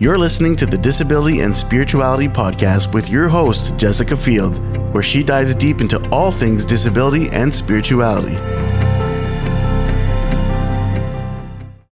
You're listening to the Disability and Spirituality Podcast with your host, Jessica Field, where she dives deep into all things disability and spirituality.